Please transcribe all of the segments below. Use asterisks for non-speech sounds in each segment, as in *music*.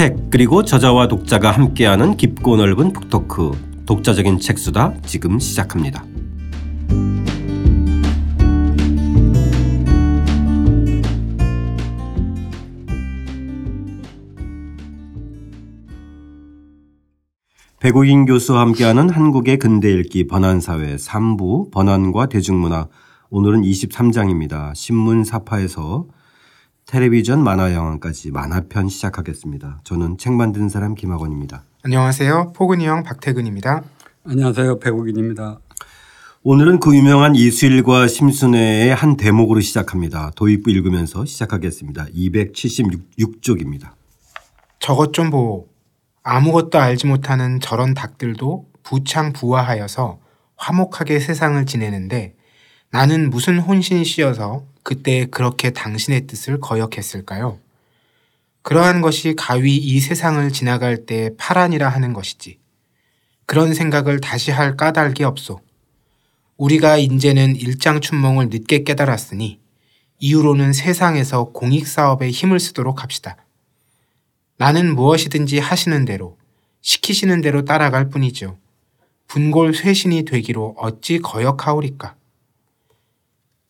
책 그리고 저자와 독자가 함께하는 깊고 넓은 북토크 독자적인 책수다 지금 시작합니다. 배구인 교수와 함께하는 한국의 근대 읽기 번안사회 3부 번안과 대중문화 오늘은 23장입니다. 신문 사파에서 텔레비전 만화 영화까지 만화편 시작하겠습니다. 저는 책 만든 사람 김학원입니다. 안녕하세요. 포근이 형 박태근입니다. 안녕하세요. 배국인입니다. 오늘은 그 유명한 이수일과 심순애의 한 대목으로 시작합니다. 도입부 읽으면서 시작하겠습니다. 276쪽입니다. 저것 좀 보오. 아무것도 알지 못하는 저런 닭들도 부창부화하여서 화목하게 세상을 지내는데 나는 무슨 혼신이 씌어서 그때 그렇게 당신의 뜻을 거역했을까요? 그러한 것이 가위 이 세상을 지나갈 때 파란이라 하는 것이지. 그런 생각을 다시 할 까닭이 없소. 우리가 인제는 일장춘몽을 늦게 깨달았으니 이후로는 세상에서 공익사업에 힘을 쓰도록 합시다. 나는 무엇이든지 하시는 대로, 시키시는 대로 따라갈 뿐이죠. 분골 쇄신이 되기로 어찌 거역하오리까.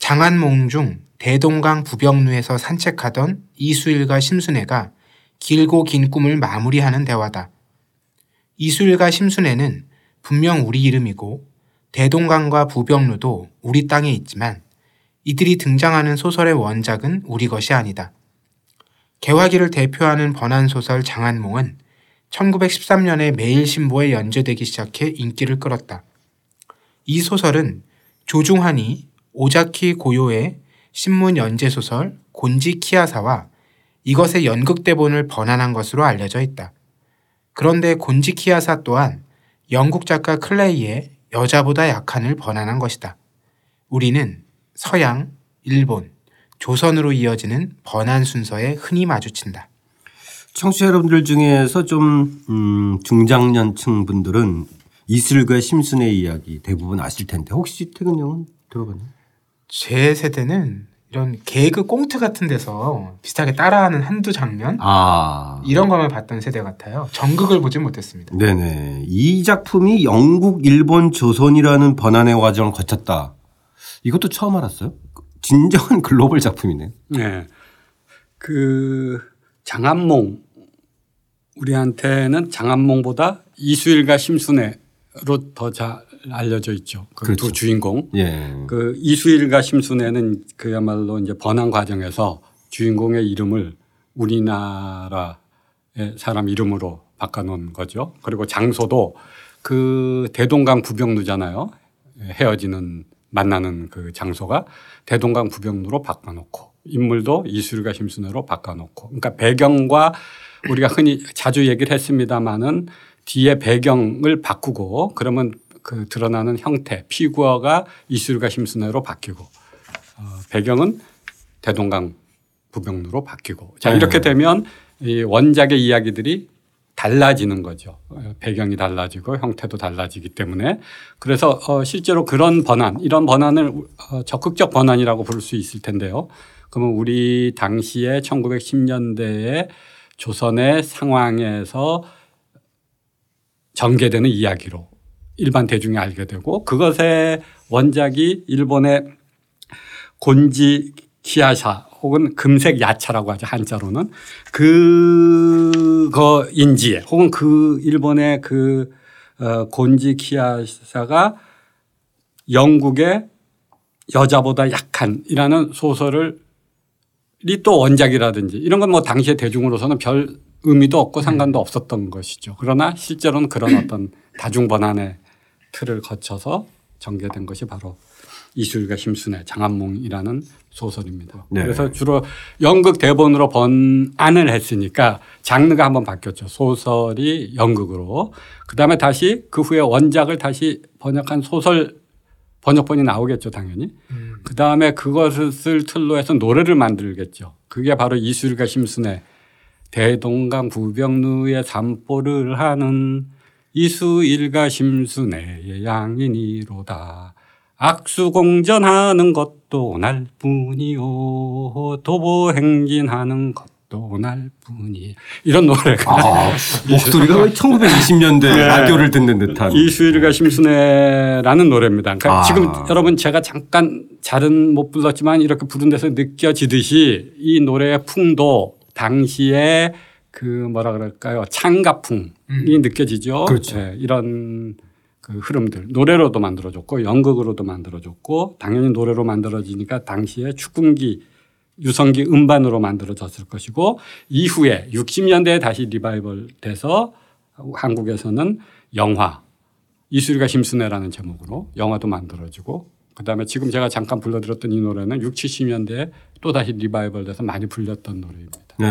장안몽 중 대동강 부병루에서 산책하던 이수일과 심순애가 길고 긴 꿈을 마무리하는 대화다. 이수일과 심순애는 분명 우리 이름이고 대동강과 부병루도 우리 땅에 있지만 이들이 등장하는 소설의 원작은 우리 것이 아니다. 개화기를 대표하는 번안소설 장안몽은 1913년에 매일신보에 연재되기 시작해 인기를 끌었다. 이 소설은 조중환이 오자키 고요의 신문 연재 소설 곤지 키아사와 이것의 연극 대본을 번안한 것으로 알려져 있다. 그런데 곤지 키아사 또한 영국 작가 클레이의 여자보다 약한을 번안한 것이다. 우리는 서양, 일본, 조선으로 이어지는 번안 순서에 흔히 마주친다. 청취자 여러분들 중에서 좀 음, 중장년층 분들은 이슬과 심순의 이야기 대부분 아실 텐데 혹시 태근 형은 들어봤나요? 제 세대는 이런 개그 꽁트 같은 데서 비슷하게 따라하는 한두 장면 아 이런 것만 봤던 세대 같아요. 전극을 보지 못했습니다. 네네 이 작품이 영국, 일본, 조선이라는 번안의 과정을 거쳤다. 이것도 처음 알았어요. 진정한 *laughs* 글로벌 작품이네요. 네. 그 장안몽 우리한테는 장안몽보다 이수일과 심순애로 더 잘 알려져 있죠. 그두 그렇죠. 주인공. 예. 그 이수일과 심순애는 그야말로 이제 번안 과정에서 주인공의 이름을 우리나라의 사람 이름으로 바꿔놓은 거죠. 그리고 장소도 그 대동강 부병루잖아요. 헤어지는 만나는 그 장소가 대동강 부병루로 바꿔놓고 인물도 이수일과 심순애로 바꿔놓고 그러니까 배경과 우리가 흔히 자주 얘기를 했습니다마는 뒤에 배경을 바꾸고 그러면 그 드러나는 형태 피구어가 이수일과 심순애로 바뀌고 어, 배경은 대동강 부병루로 바뀌고 자 이렇게 되면 이 원작의 이야기들이 달라지는 거죠. 어, 배경이 달라지고 형태도 달라지기 때문에 그래서 어, 실제로 그런 번안 이런 번안을 어, 적극적 번안이라고 부를 수 있을 텐데요. 그러면 우리 당시에 1910년대에 조선의 상황에서 전개되는 이야기로 일반 대중이 알게 되고 그것의 원작이 일본의 곤지 키아샤 혹은 금색 야차라고 하죠 한자로는 그거인지 혹은 그 일본의 그 어, 곤지 키아샤가 영국의 여자보다 약한이라는 소설을 또 원작이라든지 이런 건 뭐 당시의 대중으로서는 별 의미도 없고 상관도 없었던 것이죠. 그러나 실제로는 그런 *clears throat* 어떤 다중 번안의 틀을 거쳐서 전개된 것이 바로 이술과 심순의 장안몽이라는 소설입니다. 네. 그래서 주로 연극 대본으로 번안을 했으니까 장르가 한번 바뀌었죠. 소설이 연극으로. 그다음에 다시 그 후에 원작을 다시 번역한 소설 번역본이 나오겠죠, 당연히. 음. 그다음에 그것을 틀로 해서 노래를 만들겠죠. 그게 바로 이술과 심순의 대동강 부병루의 산보를 하는 이수일과 심순애의 양인이로다. 악수 공전하는 것도 날 뿐이요 도보 행진하는 떠날 뿐이 이런 노래가 아, *laughs* 목소리가 거의 1920년대 라디오를 듣는 듯한. 이수일과 심순애라는 노래입니다. 그러니까 아. 지금 여러분 제가 잠깐 잘은 못 불렀지만 이렇게 부른 데서 느껴지듯이 이 노래의 풍도 당시에 그 뭐라 그럴까요 창가풍이 느껴지죠. 그렇죠. 네, 이런 그 흐름들 노래로도 만들어졌고 연극으로도 만들어졌고 당연히 노래로 만들어지니까 당시에 축궁기 유성기 음반으로 만들어졌을 것이고 이후에 60년대에 다시 리바이벌 돼서 한국에서는 영화 이수리가 심순애라는 제목으로 영화도 만들어지고 그다음에 지금 제가 잠깐 불러드렸던 이 노래는 6, 70년대에 또 다시 리바이벌 돼서 많이 불렸던 노래입니다. 네.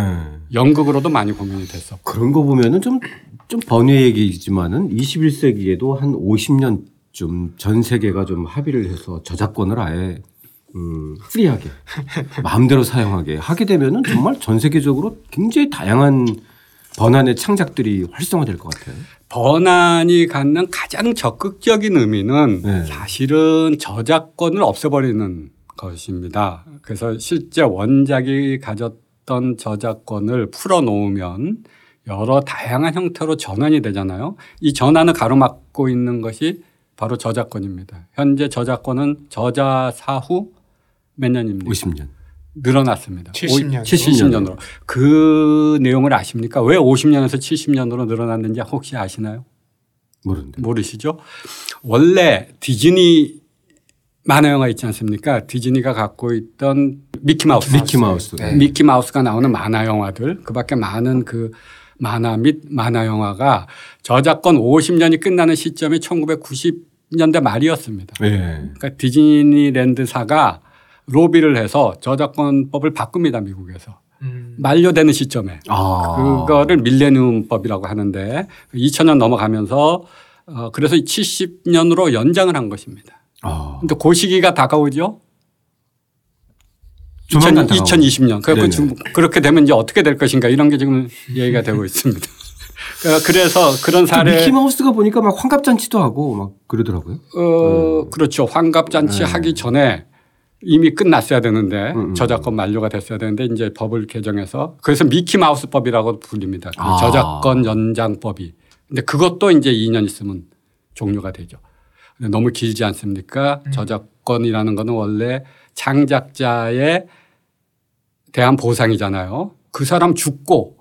연극으로도 많이 공연이 됐었고 그런 거 보면은 좀, 좀 번외 얘기지만은 21세기에도 한 50년쯤 전 세계가 좀 합의를 해서 저작권을 아예 음, free하게 *laughs* 마음대로 사용하게 하게 되면은 정말 전 세계적으로 굉장히 다양한 번안의 창작들이 활성화될 것 같아요. 번안이 갖는 가장 적극적인 의미는 네. 사실은 저작권을 없애버리는 것입니다. 그래서 실제 원작이 가졌던 저작권을 풀어놓으면 여러 다양한 형태로 전환이 되잖아요. 이 전환을 가로막고 있는 것이 바로 저작권입니다. 현재 저작권은 저자 사후 몇 년입니까? 50년. 늘어났습니다. 70년. 70년으로. 그 내용을 아십니까? 왜 50년에서 70년으로 늘어났는지 혹시 아시나요? 모르는데. 모르시죠? 원래 디즈니 만화 영화 있지 않습니까? 디즈니가 갖고 있던 미키마우스. 미키마우스. 네. 미키마우스가 나오는 만화 영화들 그 밖에 많은 그 만화 및 만화 영화가 저작권 50년이 끝나는 시점이 1990년대 말이었습니다. 예. 그러니까 디즈니랜드사가 로비를 해서 저작권법을 바꿉니다. 미국에서. 음. 만료되는 시점에. 아. 그거를 밀레니움법이라고 하는데 2000년 넘어가면서 어 그래서 70년으로 연장을 한 것입니다. 아. 근데 그 시기가 다가오죠. 조만간 2000, 다가오죠. 2020년. 그래서 네네. 지금 그렇게 되면 이제 어떻게 될 것인가 이런 게 지금 얘기가 되고 있습니다. *laughs* 그러니까 그래서 그런 사례 미키마우스가 보니까 막 환갑잔치도 하고 막 그러더라고요. 어, 그렇죠. 환갑잔치 네. 하기 전에 이미 끝났어야 되는데 음, 음. 저작권 만료가 됐어야 되는데 이제 법을 개정해서 그래서 미키마우스법이라고 불립니다. 그 아. 저작권 연장법이. 근데 그것도 이제 2년 있으면 종료가 되죠. 근데 너무 길지 않습니까? 저작권이라는 거는 원래 창작자에 대한 보상이잖아요. 그 사람 죽고,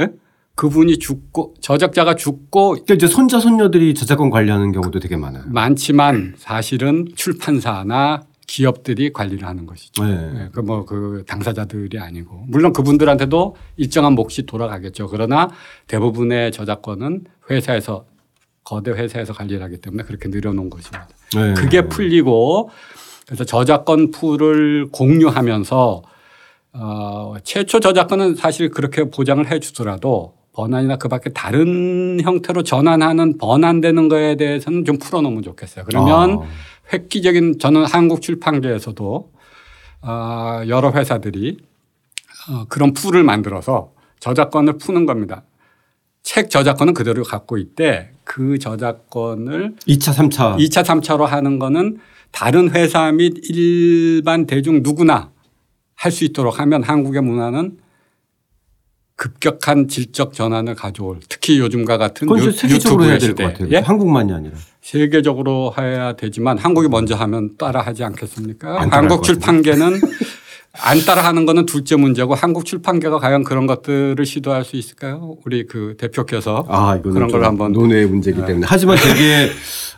예? 그분이 죽고, 저작자가 죽고 그러니까 이제 손자 손녀들이 저작권 관리하는 경우도 되게 많아요. 많지만 사실은 출판사나 기업들이 관리를 하는 것이죠. 네. 그 뭐 그 당사자들이 아니고 물론 그분들한테도 일정한 몫이 돌아가겠죠. 그러나 대부분의 저작권은 회사에서 거대 회사에서 관리를 하기 때문에 그렇게 늘어놓은 것입니다. 네. 그게 풀리고 그래서 저작권 풀을 공유하면서 어, 최초 저작권은 사실 그렇게 보장을 해 주더라도 번안이나 그 밖에 다른 형태로 전환하는 번안되는 거에 대해서는 좀 풀어놓으면 좋겠어요. 그러면 아. 획기적인 저는 한국 출판계에서도 어, 여러 회사들이 어, 그런 풀을 만들어서 저작권을 푸는 겁니다. 책 저작권은 그대로 갖고 있대 그 저작권을 2차, 3차. 2차, 3차로 하는 거는 다른 회사 및 일반 대중 누구나 할 수 있도록 하면 한국의 문화는 급격한 질적 전환을 가져올 특히 요즘과 같은 그건 세계적으로 해야 될 것. 같아요. 예? 한국만이 아니라. 세계적으로 해야 되지만 한국이 먼저 하면 따라 하지 않겠습니까? 한국 것 출판계는 *laughs* 안 따라 하는 거는 둘째 문제고 한국 출판계가 과연 그런 것들을 시도할 수 있을까요? 우리 그 대표께서 아, 이거는 그런 걸좀 한번 네. 논의의 문제이기 때문에. 하지만 되게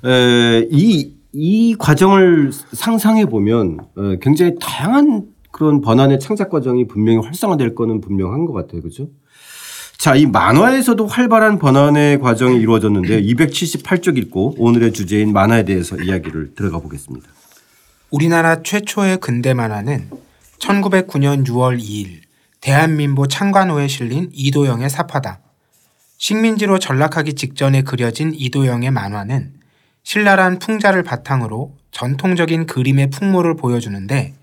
에, 이, 이 과정을 상상해 보면 어, 굉장히 다양한 그런 번안의 창작 과정이 분명히 활성화될 거는 분명한 것 같아요. 그죠? 자, 이 만화에서도 활발한 번안의 과정이 이루어졌는데 278쪽 읽고 오늘의 주제인 만화에 대해서 이야기를 들어가 보겠습니다. 우리나라 최초의 근대 만화는 1909년 6월 2일 대한민보 창간호에 실린 이도영의 사파다. 식민지로 전락하기 직전에 그려진 이도영의 만화는 신랄한 풍자를 바탕으로 전통적인 그림의 풍모를 보여주는데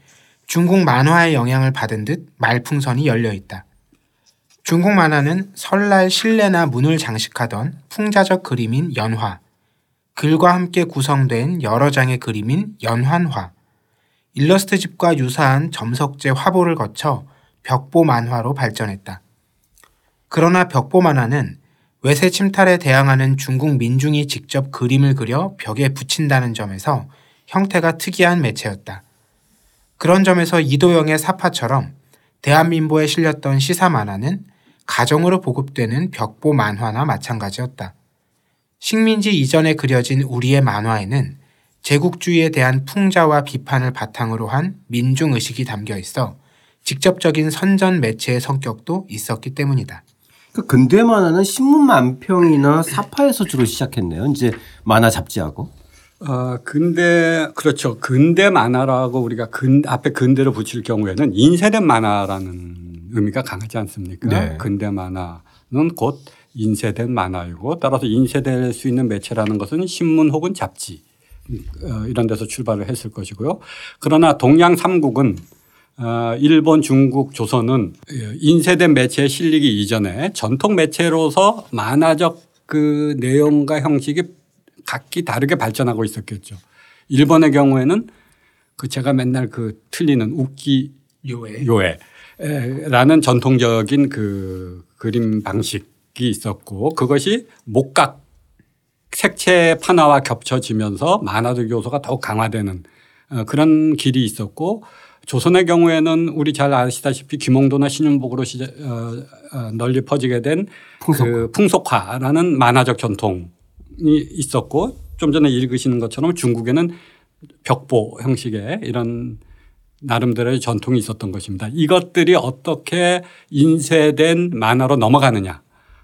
중국 만화의 영향을 받은 듯 말풍선이 열려 있다. 중국 만화는 설날 실내나 문을 장식하던 풍자적 그림인 연화, 글과 함께 구성된 여러 장의 그림인 연환화, 일러스트집과 유사한 점석제 화보를 거쳐 벽보 만화로 발전했다. 그러나 벽보 만화는 외세 침탈에 대항하는 중국 민중이 직접 그림을 그려 벽에 붙인다는 점에서 형태가 특이한 매체였다. 그런 점에서 이도영의 사파처럼 대한민보에 실렸던 시사 만화는 가정으로 보급되는 벽보 만화나 마찬가지였다. 식민지 이전에 그려진 우리의 만화에는 제국주의에 대한 풍자와 비판을 바탕으로 한 민중의식이 담겨 있어 직접적인 선전 매체의 성격도 있었기 때문이다. 그 근대 만화는 신문 만평이나 사파에서 주로 시작했네요. 이제 만화 잡지하고. 어, 근대 그렇죠. 근대 만화라고 우리가 근 앞에 근대를 붙일 경우에는 인쇄된 만화라는 의미가 강하지 않습니까? 네. 근대 만화는 곧 인쇄된 만화이고 따라서 인쇄될 수 있는 매체라는 것은 신문 혹은 잡지 어, 이런 데서 출발을 했을 것이고요. 그러나 동양 삼국은 어, 일본, 중국, 조선은 인쇄된 매체에 실리기 이전에 전통 매체로서 만화적 그 내용과 형식이 각기 다르게 발전하고 있었겠죠. 일본의 경우에는 그 제가 맨날 그 틀리는 웃기 요에 요해 라는 전통적인 그 그림 방식이 있었고 그것이 목각 색채 판화와 겹쳐지면서 만화적 요소가 더욱 강화되는 어, 그런 길이 있었고 조선의 경우에는 우리 잘 아시다시피 김홍도나 신윤복으로 시작, 어, 어, 널리 퍼지게 된 풍속화. 그 풍속화라는 만화적 전통이 있었고 좀 전에 읽으시는 것처럼 중국에는 벽보 형식의 이런 나름대로의 전통이 있었던 것입니다. 이것들이 어떻게 인쇄된 만화로 넘어가느냐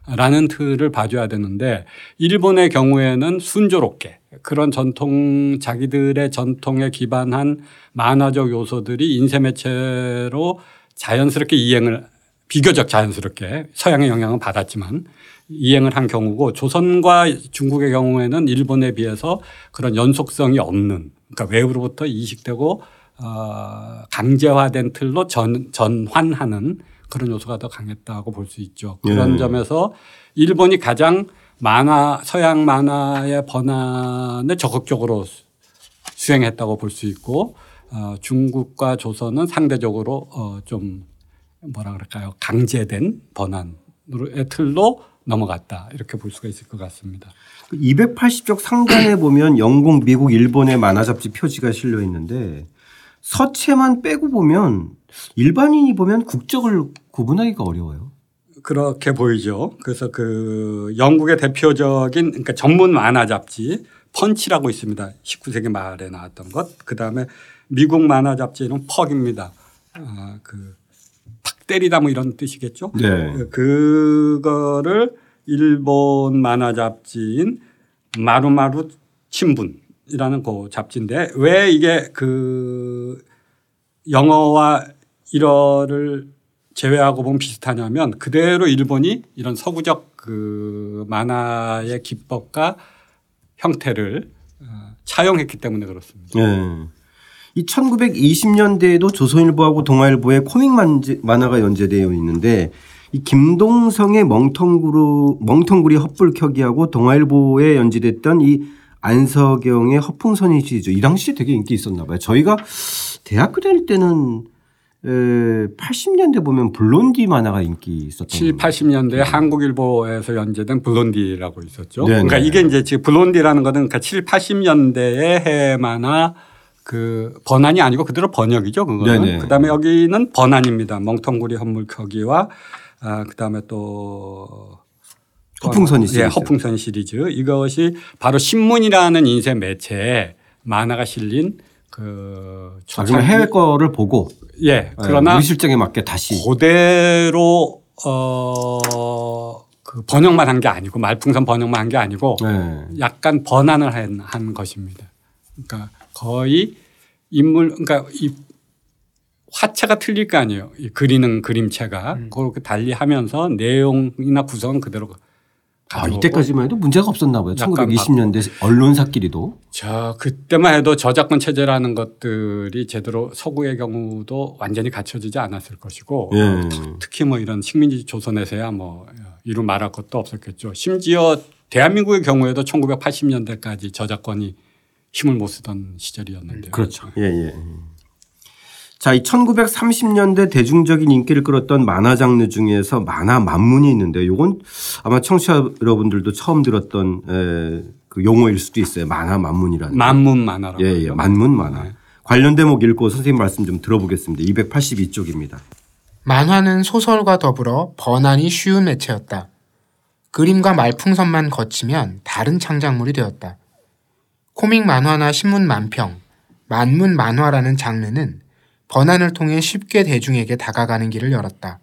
라는 틀을 봐줘야 되는데 일본의 경우에는 순조롭게 그런 전통 자기들의 전통에 기반한 만화적 요소들이 인쇄 매체로 자연스럽게 이행을 비교적 자연스럽게 서양의 영향은 받았지만 이행을 한 경우고 조선과 중국의 경우에는 일본에 비해서 그런 연속성이 없는 그러니까 외부로부터 이식되고 어, 강제화된 틀로 전, 전환하는 그런 요소가 더 강했다고 볼 수 있죠. 그런 예. 점에서 일본이 가장 만화 서양 만화의 번안을 적극적으로 수- 수행했다고 볼 수 있고 어, 중국과 조선은 상대적으로 어, 좀 뭐라 그럴까요 강제된 번안의 틀로 넘어갔다 이렇게 볼 수가 있을 것 같습니다. 280쪽 상단에 보면 영국, 미국, 일본의 만화 잡지 표지가 실려 있는데 서체만 빼고 보면 일반인이 보면 국적을 구분하기가 어려워요. 그렇게 보이죠. 그래서 그 영국의 대표적인 그러니까 전문 만화 잡지 펀치라고 있습니다. 19세기 말에 나왔던 것. 그 다음에 미국 만화 잡지는 퍽입니다. 아, 그팍 때리다 뭐 이런 뜻이겠죠. 네. 그거를 일본 만화 잡지인 마루마루 친분 이라는 그 잡지인데 왜 이게 그 영어와 일어를 제외하고 보면 비슷하냐면 그대로 일본이 이런 서구적 그 만화의 기법과 형태를 어, 차용했기 때문에 그렇습니다. 네. 이 1920년대에도 조선일보하고 동아일보에 코믹 만지- 만화가 연재되어 있는데 이 김동성의 멍텅구루 멍텅구리 헛불켜기하고 동아일보에 연재됐던 이 안서경의 허풍선이 시리즈 이 당시에 되게 인기 있었나 봐요. 저희가 대학교 다닐 때는 에, 80년대 보면 블론디 만화가 인기 있었던 7, 80년대 한국일보에서 연재된 블론디라고 있었죠. 네네. 그러니까 이게 이제 지금 블론디라는 거는 그러니까 7, 80년대의 해마나 그 번안이 아니고 그대로 번역이죠. 그거는. 네네. 그다음에 여기는 번안입니다. 멍텅구리 헌물켜기와 아, 그다음에 또 허풍선이 예, 시리즈. 허풍선 시리즈 이것이 바로 신문이라는 인쇄 매체에 만화가 실린 그 아, 그러면 해외 거를 보고 예 그러나 우리 실정에 맞게 다시 그대로 어 그 번역만 한 게 아니고 말풍선 번역만 한 게 아니고 네. 약간 번안을 한, 한 것입니다. 그러니까 거의 인물 그러니까 이 화체가 틀릴 거 아니에요. 이 그리는 그림체가 그렇게 달리 하면서 내용이나 구성은 그대로 아, 이때까지만 해도 문제가 없었나 봐요. 약간 1920년대 언론사끼리도. 저 그때만 해도 저작권 체제라는 것들이 제대로 서구의 경우도 완전히 갖춰지지 않았을 것이고 예. 특히 뭐 이런 식민지 조선에서야 뭐 이루 말할 것도 없었겠죠. 심지어 대한민국의 경우에도 1980년대까지 저작권이 힘을 못 쓰던 시절이었는데요. 그렇죠. 예, 예. 자, 이 1930년대 대중적인 인기를 끌었던 만화 장르 중에서 만화 만문이 있는데 요건 아마 청취자 여러분들도 처음 들었던 에, 그 용어일 수도 있어요. 만화 만문이라는. 만문 만화라고. 예, 예. 만문 만화. 관련 대목 읽고 선생님 말씀 좀 들어보겠습니다. 282쪽입니다. 만화는 소설과 더불어 번안이 쉬운 매체였다. 그림과 말풍선만 거치면 다른 창작물이 되었다. 코믹 만화나 신문 만평, 만문 만화라는 장르는 번안을 통해 쉽게 대중에게 다가가는 길을 열었다.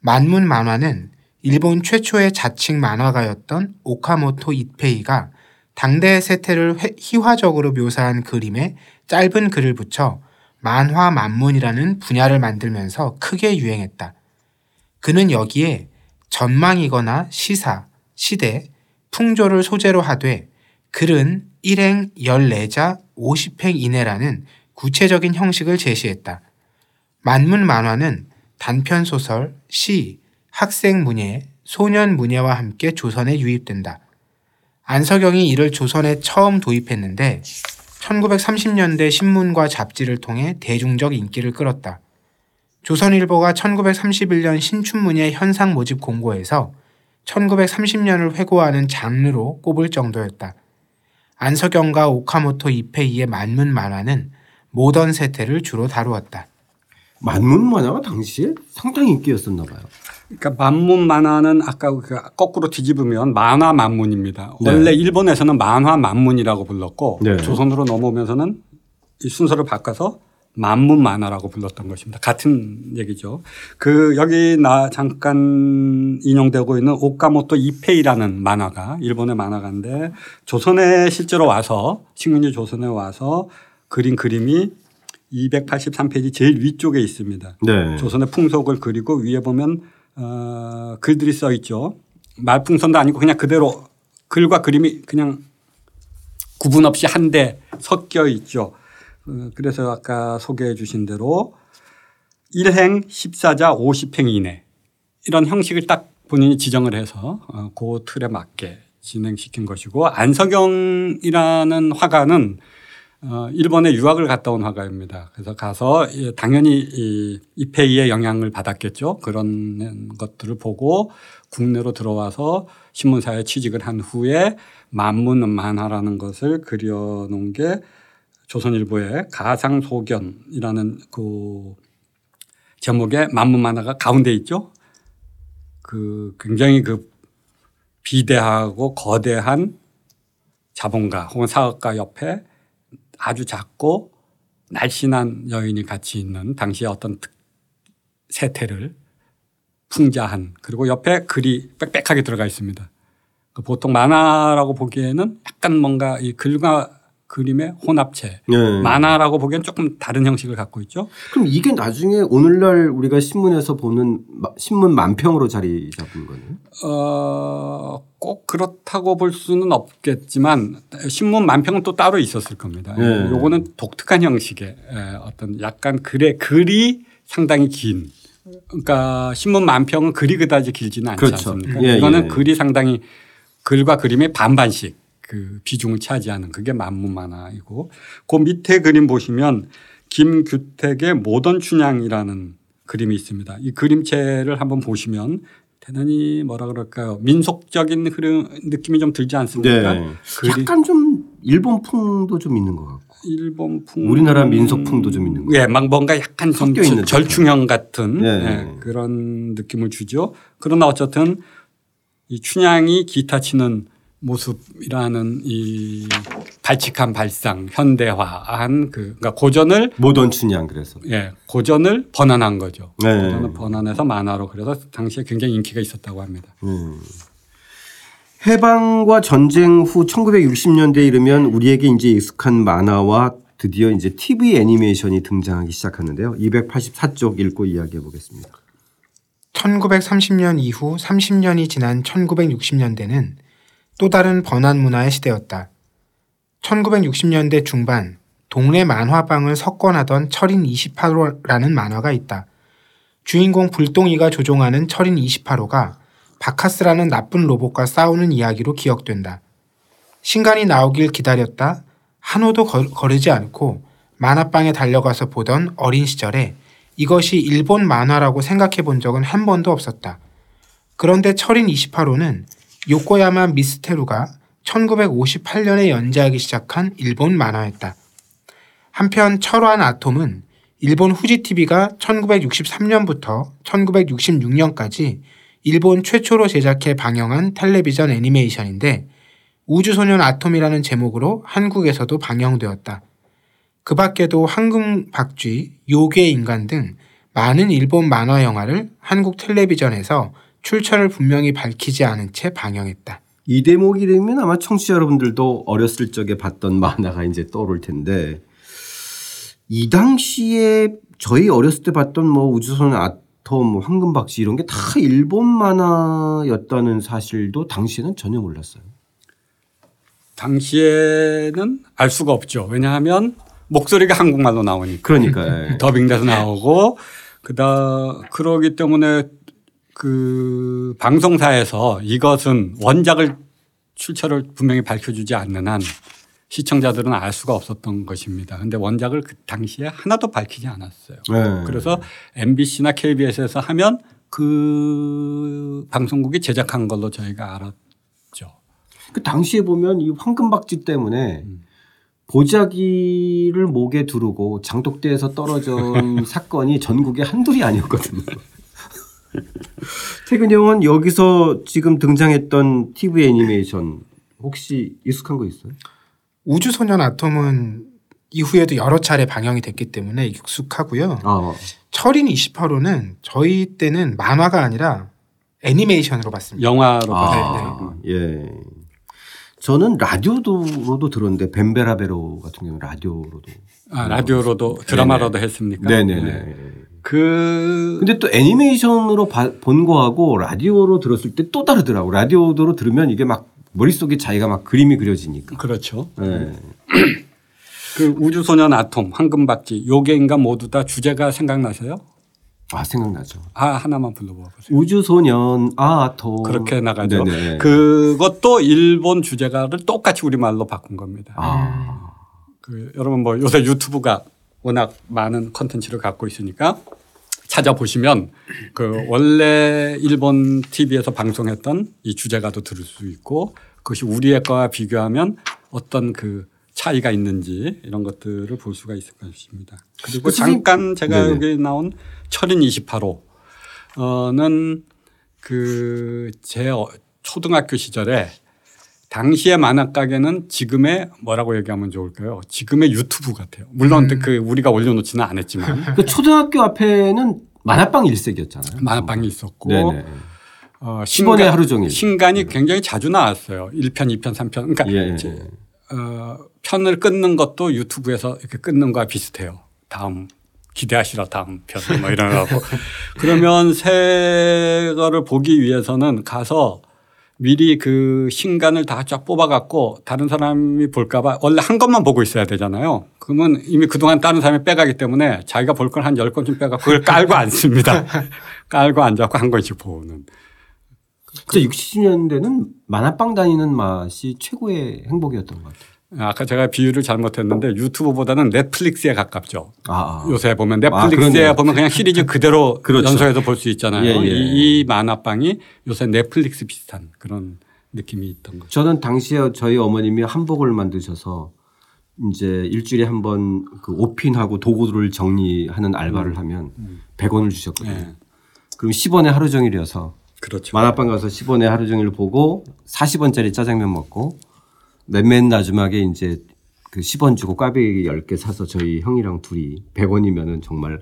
만문 만화는 일본 최초의 자칭 만화가였던 오카모토 이페이가 당대의 세태를 회- 희화적으로 묘사한 그림에 짧은 글을 붙여 만화 만문이라는 분야를 만들면서 크게 유행했다. 그는 여기에 전망이거나 시사, 시대, 풍조를 소재로 하되 글은 일행 14자 50행 이내라는 구체적인 형식을 제시했다. 만문 만화는 단편 소설, 시, 학생 문예, 소년 문예와 함께 조선에 유입된다. 안석영이 이를 조선에 처음 도입했는데 1930년대 신문과 잡지를 통해 대중적 인기를 끌었다. 조선일보가 1931년 신춘문예 현상 모집 공고에서 1930년을 회고하는 장르로 꼽을 정도였다. 안석영과 오카모토 이페이의 만문 만화는 모던 세태를 주로 다루었다. 만문 만화가 당시에 상당히 인기였었나 봐요. 그러니까 만문 만화는 아까 그 거꾸로 뒤집으면 만화 만문입니다. 네. 원래 일본에서는 만화 만문이라고 불렀고 네. 조선으로 넘어오면서는 이 순서를 바꿔서 만문 만화라고 불렀던 것입니다. 같은 얘기죠. 그 여기 나 잠깐 인용되고 있는 오카모토 이페이라는 만화가 일본의 만화가인데 조선에 실제로 와서 식민지 조선에 와서 그린 그림이 283페이지 제일 위쪽에 있습니다. 네. 조선의 풍속을 그리고 위에 보면 어, 글들이 써 있죠. 말풍선도 아니고 그냥 그대로 글과 그림이 그냥 구분 없이 한데 섞여 있죠. 어, 그래서 아까 소개해 주신 대로 1행 14자 50행 이내 이런 형식을 딱 본인이 지정을 해서 어, 그 틀에 맞게 진행시킨 것이고 안석영이라는 화가는 어, 일본에 유학을 갔다 온 화가입니다. 그래서 가서 예, 당연히 이 이페이의 영향을 받았겠죠. 그런 것들을 보고 국내로 들어와서 신문사에 취직을 한 후에 만문 만화라는 것을 그려놓은 게 조선일보의 가상소견이라는 그 제목의 만문 만화가 가운데 있죠. 그 굉장히 그 비대하고 거대한 자본가 혹은 사업가 옆에 아주 작고 날씬한 여인이 같이 있는 당시의 어떤 특- 세태를 풍자한 그리고 옆에 글이 빽빽하게 들어가 있습니다. 그 보통 만화라고 보기에는 약간 뭔가 이 글과 그림의 혼합체. 네. 만화라고 보기엔 조금 다른 형식을 갖고 있죠. 그럼 이게 나중에 오늘날 우리가 신문에서 보는 마- 신문 만평으로 자리 잡은 거네요. 어, 꼭 그렇다고 볼 수는 없겠지만 신문 만평은 또 따로 있었을 겁니다. 네. 요거는 독특한 형식의 에, 어떤 약간 글의 글이 상당히 긴. 그러니까 신문 만평은 글이 그다지 길지는 않지 그렇죠. 않습니까? 예, 이거는 예. 글이 상당히 글과 그림의 반반씩 그 비중을 차지하는 그게 만문 만화이고 그 밑에 그림 보시면 김규택의 모던 춘향이라는 그림이 있습니다. 이 그림체를 한번 보시면 대단히 뭐라 그럴까요? 민속적인 흐름 느낌이 좀 들지 않습니까? 네. 약간 좀 일본풍도 좀 있는 것 같고. 일본풍 우리나라 민속풍도 좀 있는 거. 예, 막 뭔가 약간 좀 절충형 같은 네. 예, 그런 느낌을 주죠. 그러나 어쨌든 이 춘향이 기타 치는 모습이라는 이 발칙한 발상, 현대화한 그 그러니까 고전을 모던 춘향 그래서. 예, 고전을 번안한 거죠. 네. 고전을 번안해서 만화로 그래서 당시에 굉장히 인기가 있었다고 합니다. 음. 해방과 전쟁 후 1960년대에 이르면 우리에게 이제 익숙한 만화와 드디어 이제 TV 애니메이션이 등장하기 시작하는데요. 284쪽 읽고 이야기해 보겠습니다. 1930년 이후 30년이 지난 1960년대는 또 다른 번안 문화의 시대였다. 1960년대 중반 동네 만화방을 석권하던 철인 28호라는 만화가 있다. 주인공 불똥이가 조종하는 철인 28호가 바카스라는 나쁜 로봇과 싸우는 이야기로 기억된다. 신간이 나오길 기다렸다 한 호도 걸- 거르지 않고 만화방에 달려가서 보던 어린 시절에 이것이 일본 만화라고 생각해 본 적은 한 번도 없었다. 그런데 철인 28호는 요코야마 미스테루가 1958년에 연재하기 시작한 일본 만화였다. 한편 철환 아톰은 일본 후지TV가 1963년부터 1966년까지 일본 최초로 제작해 방영한 텔레비전 애니메이션인데 우주소년 아톰이라는 제목으로 한국에서도 방영되었다. 그 밖에도 황금박쥐, 요괴 인간 등 많은 일본 만화 영화를 한국 텔레비전에서 출처를 분명히 밝히지 않은 채 방영했다. 이 대목이라면 아마 청취자 여러분들도 어렸을 적에 봤던 만화가 이제 떠오를 텐데 이 당시에 저희 어렸을 때 봤던 뭐 우주선 아톰, 뭐 황금박쥐 이런 게 다 일본 만화였다는 사실도 당시에는 전혀 몰랐어요. 당시에는 알 수가 없죠. 왜냐하면 목소리가 한국말로 나오니까 그러니까 예. *laughs* 더빙돼서 나오고 그다 그러기 때문에 그 방송사에서 이것은 원작을 출처를 분명히 밝혀주지 않는 한 시청자들은 알 수가 없었던 것입니다. 근데 원작을 그 당시에 하나도 밝히지 않았어요. 예. 그래서 MBC나 KBS에서 하면 그 방송국이 제작한 걸로 저희가 알았죠. 그 당시에 보면 이 황금박쥐 때문에 보자기를 목에 두르고 장독대에서 떨어진 *laughs* 사건이 전국에 한둘이 아니었거든요. *laughs* 태근 형은 여기서 지금 등장했던 TV 애니메이션 혹시 익숙한 거 있어요? 우주소년 아톰은 이후에도 여러 차례 방영이 됐기 때문에 익숙하고요. 아, 철인 28호는 저희 때는 만화가 아니라 애니메이션으로 봤습니다. 영화로 네, 봤어요. 아 예. 저는 라디오로도 들었는데 벤베라베로 같은 경우 는 라디오로도. 아, 라디오로도 드라마로도 했습니까? 네네네. 네. 그 근데 또 애니메이션으로 봐- 본 거하고 라디오로 들었을 때 또 다르더라고. 라디오로 들으면 이게 막 머릿속에 자기가 막 그림이 그려지니까. 그렇죠. 네. 그 우주소년 아톰, 황금박쥐, 요괴인간 모두 다 주제가 생각나세요? 아 생각나죠. 아 하나만 불러봐 보세요. 우주소년 아토 그렇게 나가죠. 네네. 그것도 일본 주제가를 똑같이 우리 말로 바꾼 겁니다. 아. 그 여러분 뭐 요새 유튜브가 워낙 많은 컨텐츠를 갖고 있으니까 찾아보시면 그 원래 일본 TV에서 방송했던 이 주제가도 들을 수 있고 그것이 우리의 거와 비교하면 어떤 그 차이가 있는지 이런 것들을 볼 수가 있을 것입니다. 그리고 그 잠깐 제가 네네. 여기 나온 철인 28호는 그 제 초등학교 시절에 당시의 만화 가게는 지금의 뭐라고 얘기하면 좋을까요? 지금의 유튜브 같아요. 물론 그 우리가 올려놓지는 않았지만 그 초등학교 앞에는 만화방 일색이었잖아요. 만화방이 있었고 네네. 어, 10원에 하루 종일. 신간이 굉장히 자주 나왔어요. 1편, 2편, 3편. 그러니까 예. 이제 어, 편을 끊는 것도 유튜브에서 이렇게 끊는 거와 비슷해요. 다음 기대하시라 다음 편뭐 이런 거. 그러면 새 거를 보기 위해서는 가서 미리 그 신간을 다 쫙 뽑아갖고 다른 사람이 볼까봐 원래 한 것만 보고 있어야 되잖아요. 그러면 이미 그동안 다른 사람이 빼가기 때문에 자기가 볼걸한 열권쯤 빼갖고 그걸 깔고 앉습니다. *laughs* 깔고 앉아갖고 한 권씩 보는. 진짜 60년대는 만화방 다니는 맛이 최고의 행복이었던 것 같아요. 아까 제가 비유를 잘못했는데 유튜브보다는 넷플릭스에 가깝죠. 아, 아. 요새 보면 아, 넷플릭스에 그러네요. 보면 그냥 시리즈 *laughs* 그대로 그렇죠. 연속해서 볼 수 있잖아요. 예, 예. 이, 이 만화방이 요새 넷플릭스 비슷한 그런 느낌이 있던 거죠. 저는 당시에 저희 어머님이 한복을 만드셔서 이제 일주일에 한 번그 옷핀하고 도구를 정리하는 알바를 하면 100원을 주셨거든요. 예. 그럼 10원에 하루 종일이어서 그렇죠. 만화방 가서 10원에 하루 종일 보고 40원짜리 짜장면 먹고 맨맨 나주막에 이제 그 10원 주고 꽈배기 10개 사서 저희 형이랑 둘이 100원이면은 정말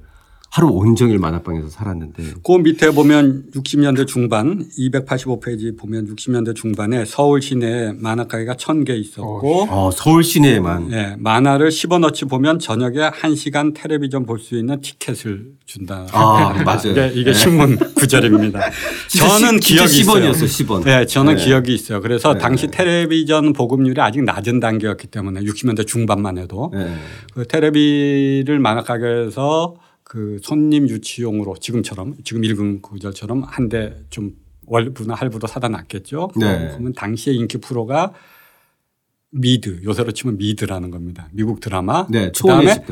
하루 온종일 만화방에서 살았는데 그 밑에 보면 60년대 중반 285페이지 보면 60년대 중반에 서울 시내에 만화 가게가 1000개 있었고 어, 서울 시내에만 예, 만화를 10원어치 보면 저녁에 1시간 텔레비전 볼 수 있는 티켓을 준다. 아, 맞아요. *laughs* 이게, 이게 신문 구절입니다. *laughs* 저는 기억이 10원이었어, 있어요. 10원. 네, 저는 네. 기억이 있어요. 그래서 당시 텔레비전 보급률이 아직 낮은 단계였기 때문에 60년대 중반만 해도 네. 그 텔레비를 만화 가게에서 그 손님 유치용으로 지금처럼 지금 읽은 구절처럼 한 대 좀 월부나 할부로 사다 놨겠죠. 네. 그러면 당시의 인기 프로가 미드 요새로 치면 미드라는 겁니다. 미국 드라마. 네, 그다음에.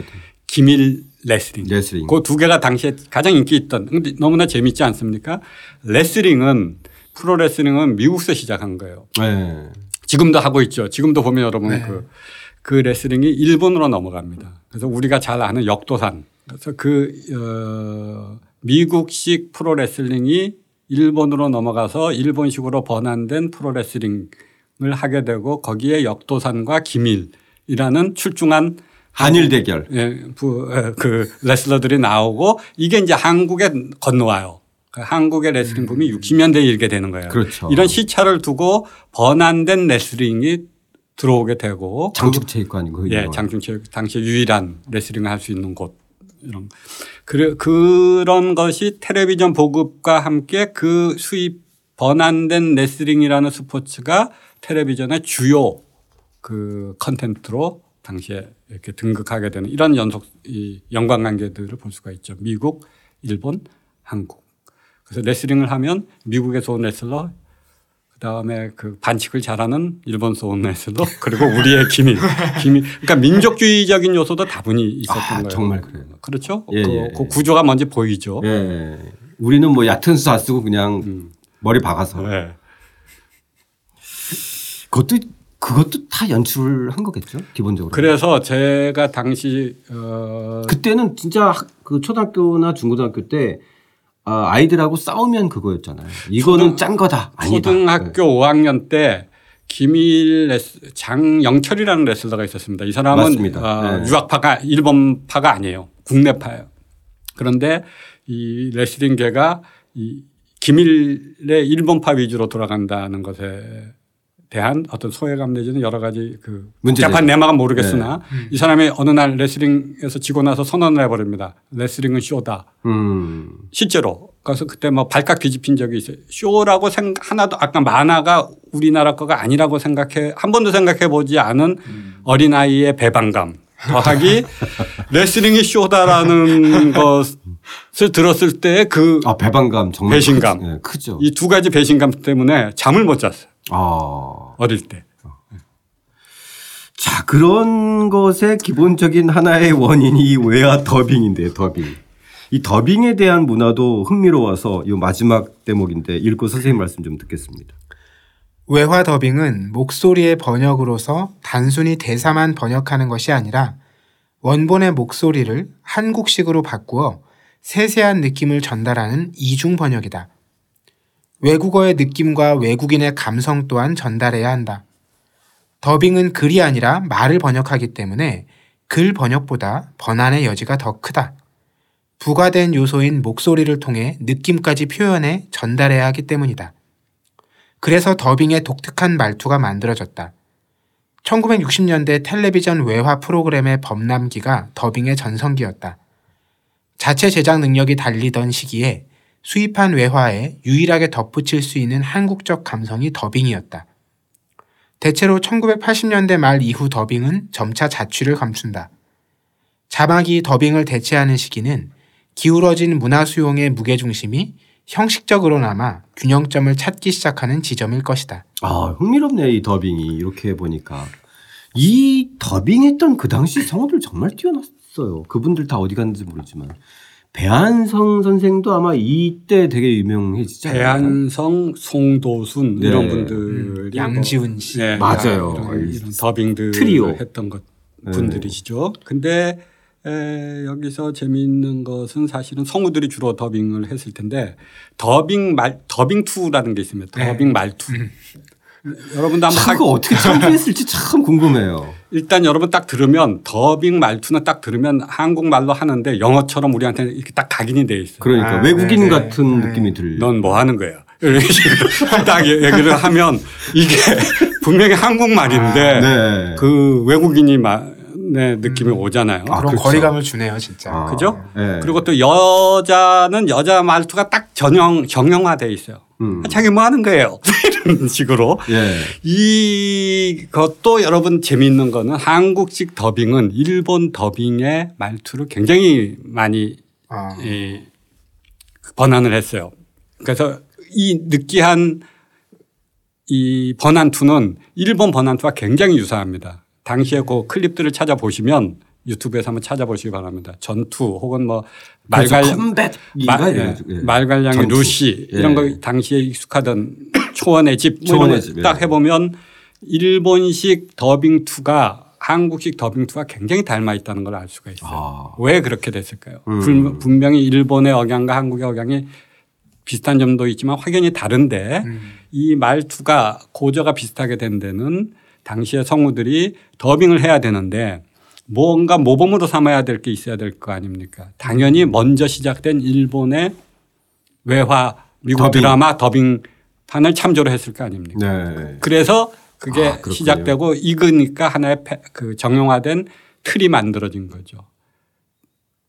김일 레슬링. 레슬링. 그 두 개가 당시에 가장 인기 있던 근데 너무나 재밌지 않습니까? 레슬링은 프로 레슬링은 미국에서 시작한 거예요. 네. 지금도 하고 있죠. 지금도 보면 여러분 네. 그, 그 레슬링이 일본으로 넘어갑니다. 그래서 우리가 잘 아는 역도산. 그래서 그, 어, 미국식 프로 레슬링이 일본으로 넘어가서 일본식으로 번안된 프로 레슬링을 하게 되고 거기에 역도산과 김일이라는 출중한 한일 대결. 예, 그 레슬러들이 나오고 이게 이제 한국에 건너와요. 그 한국의 레슬링 붐이 60년대에 일게 되는 거예요. 음. 그렇죠. 이런 시차를 두고 번안된 레슬링이 들어오게 되고 장충 체육관이고. 예, 장충체 당시 유일한 레슬링을 할 수 있는 곳 이런 그래 그런 것이 텔레비전 보급과 함께 그 수입 번안된 레슬링이라는 스포츠가 텔레비전의 주요 그 컨텐츠로 당시에 이렇게 등극하게 되는 이런 연속 이 연관 관계들을 볼 수가 있죠. 미국, 일본, 한국. 그래서 레슬링을 하면 미국에서 온 레슬러, 그 다음에 그 반칙을 잘하는 일본에서 온 레슬러, 그리고 우리의 기밀, 기밀. 그러니까 민족주의적인 요소도 다분히 있었던 아, 거예요. 정말 그래요. 그렇죠. 예, 그, 예, 그 예. 구조가 뭔지 보이죠. 예. 우리는 뭐 얕은 수안 쓰고 그냥 음. 머리 박아서. 네. 그것도 그것도 다 연출한 거겠죠 기본적으로. 그래서 제가 당시 어 그때는 진짜 학- 그 초등학교나 중고등학교 때 아, 아이들하고 싸우면 그거였잖아요. 이거는 초등- 짠 거다. 아니다. 초등학교 5학년 때 김일 레스, 장영철이라는 레슬러가 있었습니다. 이 사람은 맞습니다. 어, 네. 유학파가 일본파가 아니에요. 국내파예요. 그런데 이 레슬링계가 이 김일의 일본파 위주로 돌아간다는 것에 대한 어떤 소외감 내지는 여러 가지 그. 복잡한 내막은 모르겠으나 네. 이 사람이 어느 날 레슬링에서 지고 나서 선언을 해버립니다. 레슬링은 쇼다. 음. 실제로 그래서 그때 뭐 발칵 뒤집힌 적이 있어요. 쇼라고 생각 하나도 아까 만화가 우리나라 거가 아니라고 생각해 한 번도 생각해 보지 않은 어린 아이의 배반감 더하기 *laughs* 레슬링이 쇼다라는 것을 들었을 때그이두아 배반감 정말 배신감. 크, 예, 크죠. 가지 배신감 때문에 잠을 못 잤어요. 아. 어릴 때. 자 그런 것의 기본적인 하나의 원인이 이 외화 더빙인데요. 더빙. 이 더빙에 대한 문화도 흥미로워서 이 마지막 대목인데 읽고 선생님 말씀 좀 듣겠습니다. 외화 더빙은 목소리의 번역으로서 단순히 대사만 번역하는 것이 아니라 원본의 목소리를 한국식으로 바꾸어 세세한 느낌을 전달하는 이중 번역이다. 외국어의 느낌과 외국인의 감성 또한 전달해야 한다. 더빙은 글이 아니라 말을 번역하기 때문에 글 번역보다 번안의 여지가 더 크다. 부과된 요소인 목소리를 통해 느낌까지 표현해 전달해야 하기 때문이다. 그래서 더빙의 독특한 말투가 만들어졌다. 1960년대 텔레비전 외화 프로그램의 범람기가 더빙의 전성기였다. 자체 제작 능력이 달리던 시기에 수입한 외화에 유일하게 덧붙일 수 있는 한국적 감성이 더빙이었다. 대체로 1980년대 말 이후 더빙은 점차 자취를 감춘다. 자막이 더빙을 대체하는 시기는 기울어진 문화 수용의 무게중심이 형식적으로나마 균형점을 찾기 시작하는 지점일 것이다. 아 흥미롭네 이 더빙이 이렇게 보니까 이 더빙했던 그 당시 성우들 정말 뛰어났어요. 그분들 다 어디 갔는지 모르지만 배한성 선생도 아마 이때 되게 유명해지지 않았나? 배한성, 송도순 네. 이런 분들이 양지훈 씨. 뭐, 예, 맞아요. 이런, 이런 더빙들 트리오. 했던 것 네. 분들이시죠. 근데 에, 여기서 재미있는 것은 사실은 성우들이 주로 더빙을 했을 텐데 더빙 말 더빙 투라는 게 있습니다. 네. 더빙 말투. 여러분도 한번 그거 어떻게 *laughs* 창조했을지 참 궁금해요. 일단 여러분 딱 들으면 더빙 말투는 딱 들으면 한국말로 하는데 영어처럼 우리한테 이렇게 딱 각인이 돼 있어요. 그러니까 아, 외국인 네네. 같은 네. 느낌이 들려. 넌 뭐 하는 거야? *laughs* 딱 얘기를 하면 이게 *laughs* 분명히 한국말인데 네. 그 외국인이 말 의 느낌이 오잖아요. 아, 그런 그렇죠. 거리감을 주네요, 진짜. 아, 그죠? 네. 그리고 또 여자는 여자 말투가 딱 전형 정형화돼 있어요. 음. 자기 뭐 하는 거예요? *laughs* 이런 식으로 예. 이것도 여러분 재미있는 거는 한국식 더빙은 일본 더빙의 말투를 굉장히 많이 아, 이 번안을 했어요. 그래서 이 느끼한 이 번안투는 일본 번안투와 굉장히 유사합니다. 당시에 그 클립들을 찾아보시면 유튜브에서 한번 찾아보시기 바랍니다. 전투 혹은 뭐 말갈 컴뱃 말, 예, 말갈량의 전투. 루시 예. 이런 거 당시에 익숙하던 *coughs* 초원의 초원의 집, 예. 딱 해보면 일본식 더빙 투가 한국식 더빙 투가 굉장히 닮아 있다는 걸 알 수가 있어요. 아. 왜 그렇게 됐을까요? 음. 불- 분명히 일본의 억양과 한국의 억양이 비슷한 점도 있지만 확연히 다른데 음. 이 말투가 고저가 비슷하게 된 데는 당시의 성우들이 더빙을 해야 되는데 뭔가 모범으로 삼아야 될 게 있어야 될 거 아닙니까? 당연히 먼저 시작된 일본의 외화 미국 더빙. 드라마 더빙판을 참조를 했을 거 아닙니까? 네. 그래서 그게 아. 시작되고 익으니까 하나의 패- 그 정형화된 틀이 만들어진 거죠.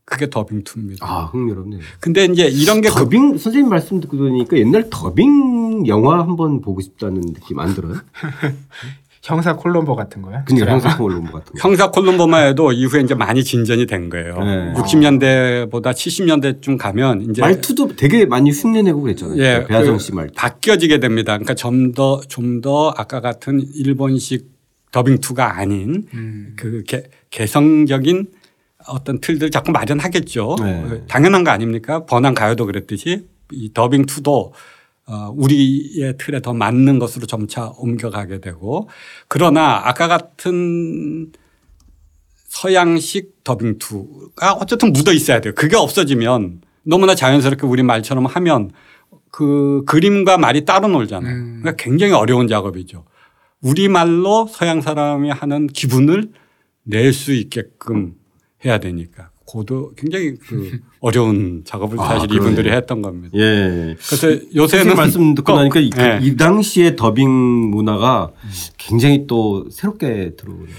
그게 더빙 투입니다. 아 흥미롭네요. 근데 이제 이런 게 그- 더빙 선생님 말씀 듣고 보니까 옛날 더빙 영화 한번 보고 싶다는 느낌 안 들어요? *laughs* 형사 콜롬보 같은 거야. 그냥 드라마. 형사 콜롬보 같은 거. *laughs* 형사 콜롬보만 해도 이후에 이제 많이 진전이 된 거예요. 네. 60년대보다 70년대쯤 가면 이제 말투도 되게 많이 흉내내고 그랬잖아요. 예, 배하성 그씨 말투. 바뀌어지게 됩니다. 그러니까 좀 더 좀 더 아까 같은 일본식 더빙 투가 아닌 음. 그 개, 개성적인 어떤 틀들 자꾸 마련하겠죠. 네. 당연한 거 아닙니까? 번안 가요도 그랬듯이 이 더빙 투도 어, 우리의 틀에 더 맞는 것으로 점차 옮겨가게 되고 그러나 아까 같은 서양식 더빙 투가 어쨌든 묻어 있어야 돼요. 그게 없어지면 너무나 자연스럽게 우리 말처럼 하면 그 그림과 말이 따로 놀잖아요. 음. 그러니까 굉장히 어려운 작업이죠. 우리말로 서양 사람이 하는 기분을 낼 수 있게끔 해야 되니까. 고도 굉장히 그 *laughs* 어려운 작업을 아, 사실 그러네요. 이분들이 했던 겁니다. 예. 그래서 요새는 말씀 듣고 꼭- 나니까 이, 예. 이 당시의 더빙 문화가 굉장히 또 새롭게 들어오네요.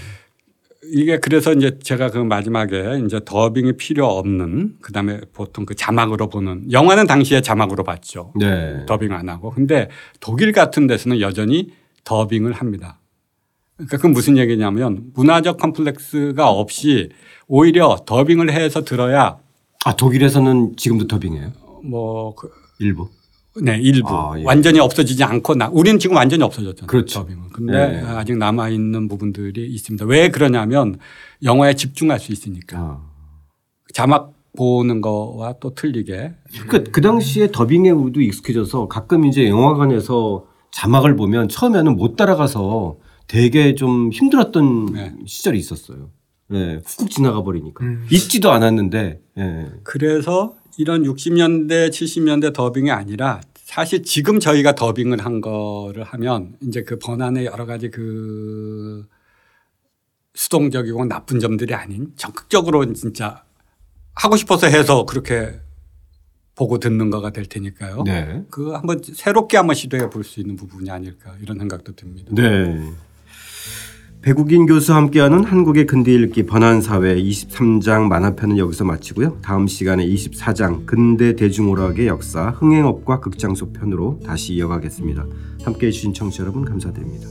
이게 그래서 이제 제가 그 마지막에 이제 더빙이 필요 없는 그다음에 보통 그 자막으로 보는 영화는 당시에 자막으로 봤죠. 네. 더빙 안 하고. 근데 독일 같은 데서는 여전히 더빙을 합니다. 그러니까 그 무슨 얘기냐면 문화적 컴플렉스가 없이 오히려 더빙을 해서 들어야 아 독일에서는 지금도 더빙해요. 뭐 그, 일부. 네, 일부 아, 예. 완전히 없어지지 않고 나 우리는 지금 완전히 없어졌잖아요. 그렇죠. 더빙은. 근데 예. 아직 남아 있는 부분들이 있습니다. 왜 그러냐면 영화에 집중할 수 있으니까. 아. 자막 보는 거와 또 틀리게 그러니까 그 당시에 더빙에 우리도 익숙해져서 가끔 이제 영화관에서 자막을 보면 처음에는 못 따라가서 되게 좀 힘들었던 네. 시절이 있었어요. 예, 훅훅 지나가 버리니까 음. 읽지도 않았는데 예. 그래서 이런 60년대 70년대 더빙이 아니라 사실 지금 저희가 더빙을 한 거를 하면 이제 그 번안의 여러 가지 그 수동적이고 나쁜 점들이 아닌 적극적으로 진짜 하고 싶어서 해서 그렇게 보고 듣는 거가 될 테니까요. 네. 그 한번 새롭게 한번 시도해 볼 수 있는 부분이 아닐까 이런 생각도 듭니다. 네. 배국인 교수와 함께하는 한국의 근대 읽기 번안사회 23장 만화편은 여기서 마치고요. 다음 시간에 24장 근대 대중오락의 역사 흥행업과 극장소 편으로 다시 이어가겠습니다. 함께해 주신 청취자 여러분 감사드립니다.